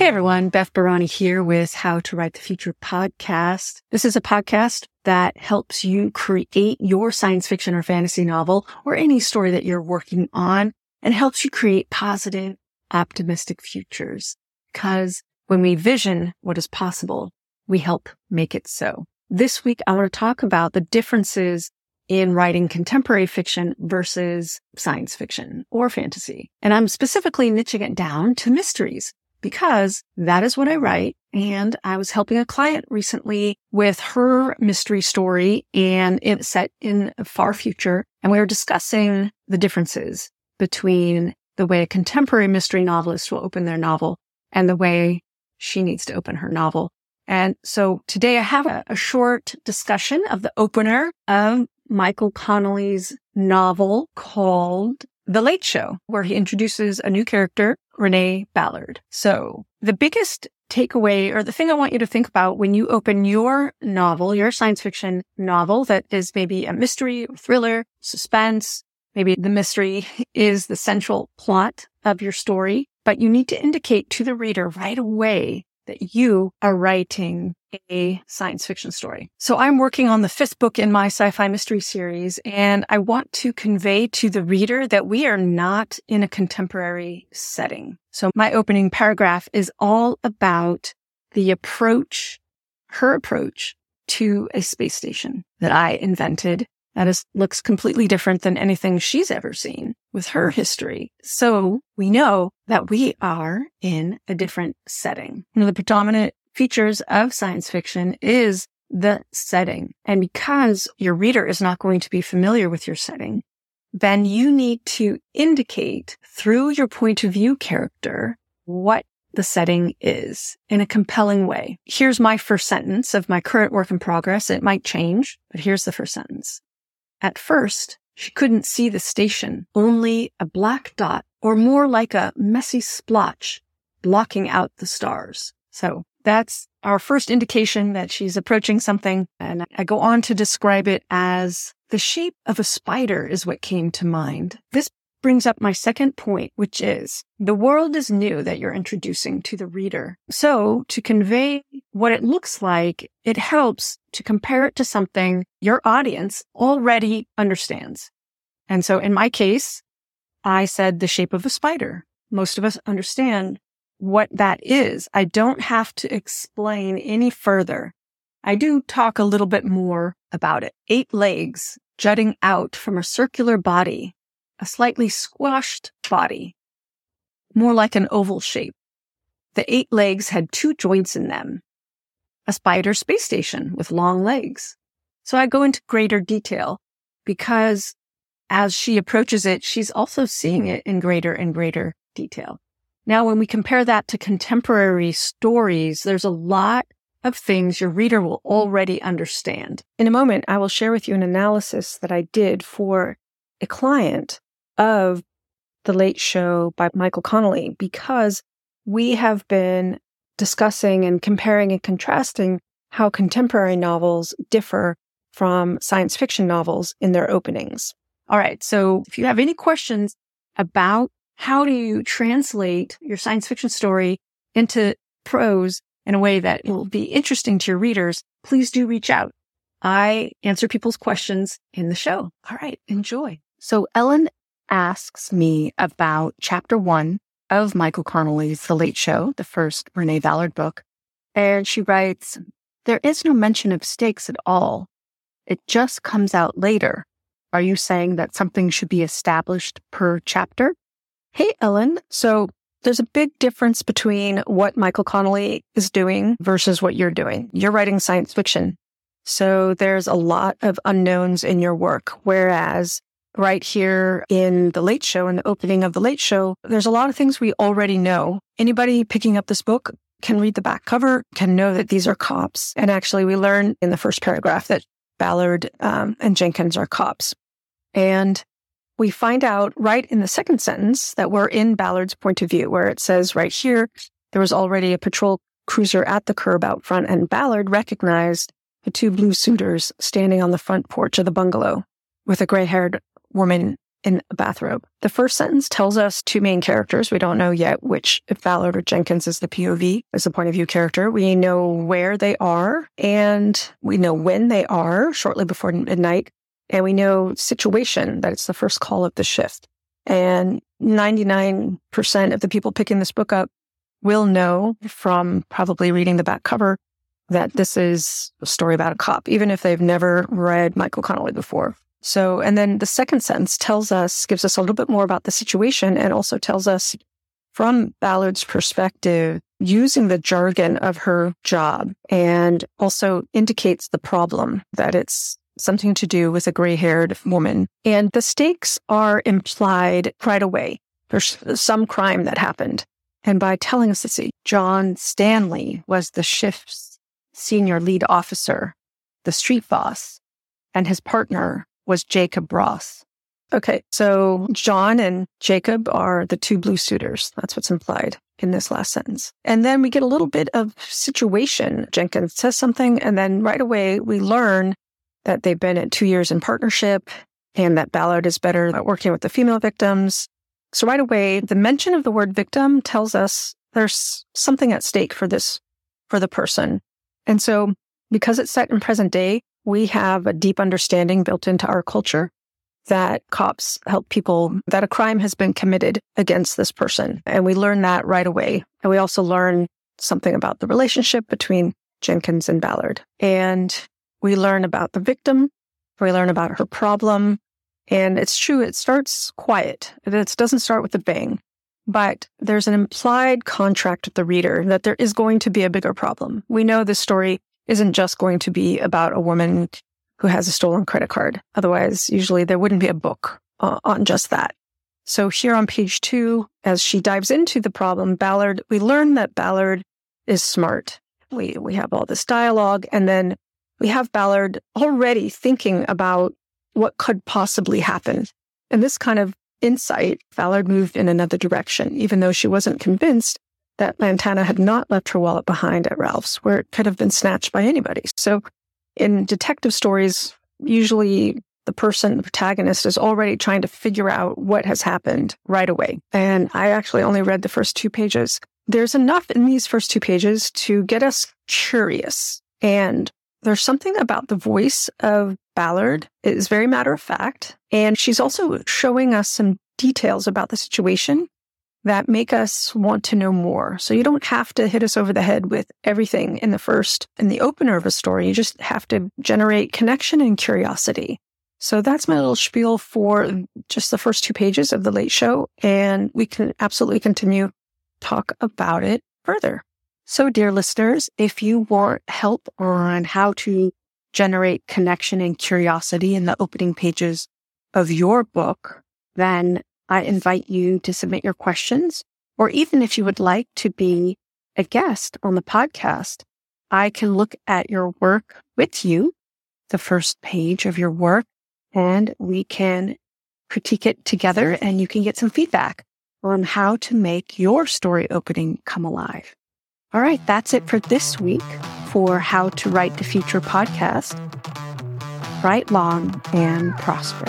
Hey everyone, Beth Barany here with How to Write the Future podcast. This is a podcast that helps you create your science fiction or fantasy novel or any story that you're working on and helps you create positive, optimistic futures. Because when we vision what is possible, we help make it so. This week, I want to talk about the differences in writing contemporary fiction versus science fiction or fantasy. And I'm specifically niching it down to mysteries because that is what I write. And I was helping a client recently with her mystery story and it's set in a far future. And we were discussing the differences between the way a contemporary mystery novelist will open their novel and the way she needs to open her novel. And so today I have a, a short discussion of the opener of Michael Connelly's novel called The Late Show, where he introduces a new character Renee Ballard. So the biggest takeaway or the thing I want you to think about when you open your novel, your science fiction novel that is maybe a mystery, thriller, suspense, maybe the mystery is the central plot of your story, but you need to indicate to the reader right away that you are writing a science fiction story. So I'm working on the fifth book in my sci-fi mystery series, and I want to convey to the reader that we are not in a contemporary setting. So my opening paragraph is all about the approach, her approach to a space station that I invented that is, looks completely different than anything she's ever seen with her history. So we know that we are in a different setting. One of the predominant features of science fiction is the setting. And because your reader is not going to be familiar with your setting, then you need to indicate through your point of view character what the setting is in a compelling way. Here's my first sentence of my current work in progress. It might change, but here's the first sentence. At first, she couldn't see the station, only a black dot or more like a messy splotch blocking out the stars. So that's our first indication that she's approaching something. And I go on to describe it as the shape of a spider is what came to mind. This brings up my second point, which is the world is new that you're introducing to the reader. So to convey what it looks like, it helps to compare it to something your audience already understands. And so in my case, I said the shape of a spider. Most of us understand what that is. I don't have to explain any further. I do talk a little bit more about it. Eight legs jutting out from a circular body a slightly squashed body, more like an oval shape. The eight legs had two joints in them, a spider space station with long legs. So I go into greater detail because as she approaches it, she's also seeing it in greater and greater detail. Now, when we compare that to contemporary stories, there's a lot of things your reader will already understand. In a moment, I will share with you an analysis that I did for a client of The Late Show by Michael Connelly because we have been discussing and comparing and contrasting how contemporary novels differ from science fiction novels in their openings. All right. So if you have any questions about how do you translate your science fiction story into prose in a way that will be interesting to your readers, please do reach out. I answer people's questions in the show. All right. Enjoy. So Ellen asks me about chapter one of Michael Connelly's The Late Show, the first Renee Ballard book. And she writes, There is no mention of stakes at all. It just comes out later. Are you saying that something should be established per chapter? Hey, Ellen. So there's a big difference between what Michael Connolly is doing versus what you're doing. You're writing science fiction. So there's a lot of unknowns in your work, whereas right here in the late show, in the opening of the late show, there's a lot of things we already know. Anybody picking up this book can read the back cover, can know that these are cops. And actually, we learn in the first paragraph that Ballard um, and Jenkins are cops. And we find out right in the second sentence that we're in Ballard's point of view, where it says right here, there was already a patrol cruiser at the curb out front, and Ballard recognized the two blue suiters standing on the front porch of the bungalow with a gray haired woman in a bathrobe. The first sentence tells us two main characters. We don't know yet which, if Ballard or Jenkins is the POV, is the point of view character. We know where they are and we know when they are shortly before midnight. And we know situation that it's the first call of the shift. And 99% of the people picking this book up will know from probably reading the back cover that this is a story about a cop, even if they've never read Michael Connelly before. So, and then the second sentence tells us, gives us a little bit more about the situation and also tells us from Ballard's perspective, using the jargon of her job and also indicates the problem that it's something to do with a gray haired woman. And the stakes are implied right away. There's some crime that happened. And by telling us that John Stanley was the shift's senior lead officer, the street boss, and his partner was Jacob Ross. Okay, so John and Jacob are the two blue suiters. That's what's implied in this last sentence. And then we get a little bit of situation. Jenkins says something, and then right away we learn that they've been at two years in partnership and that Ballard is better at working with the female victims. So right away, the mention of the word victim tells us there's something at stake for this, for the person. And so because it's set in present day, we have a deep understanding built into our culture that cops help people, that a crime has been committed against this person. And we learn that right away. And we also learn something about the relationship between Jenkins and Ballard. And we learn about the victim. We learn about her problem. And it's true, it starts quiet. It doesn't start with a bang, but there's an implied contract with the reader that there is going to be a bigger problem. We know this story isn't just going to be about a woman who has a stolen credit card. Otherwise, usually there wouldn't be a book uh, on just that. So here on page two, as she dives into the problem, Ballard, we learn that Ballard is smart. We, we have all this dialogue and then we have Ballard already thinking about what could possibly happen. And this kind of insight, Ballard moved in another direction, even though she wasn't convinced that Lantana had not left her wallet behind at Ralph's, where it could have been snatched by anybody. So in detective stories, usually the person, the protagonist, is already trying to figure out what has happened right away. And I actually only read the first two pages. There's enough in these first two pages to get us curious. And there's something about the voice of Ballard. It is very matter of fact. And she's also showing us some details about the situation that make us want to know more. So you don't have to hit us over the head with everything in the first, in the opener of a story. You just have to generate connection and curiosity. So that's my little spiel for just the first two pages of the late show. And we can absolutely continue talk about it further. So dear listeners, if you want help on how to generate connection and curiosity in the opening pages of your book, then I invite you to submit your questions, or even if you would like to be a guest on the podcast, I can look at your work with you, the first page of your work, and we can critique it together and you can get some feedback on how to make your story opening come alive. All right, that's it for this week for How to Write the Future podcast. Write long and prosper.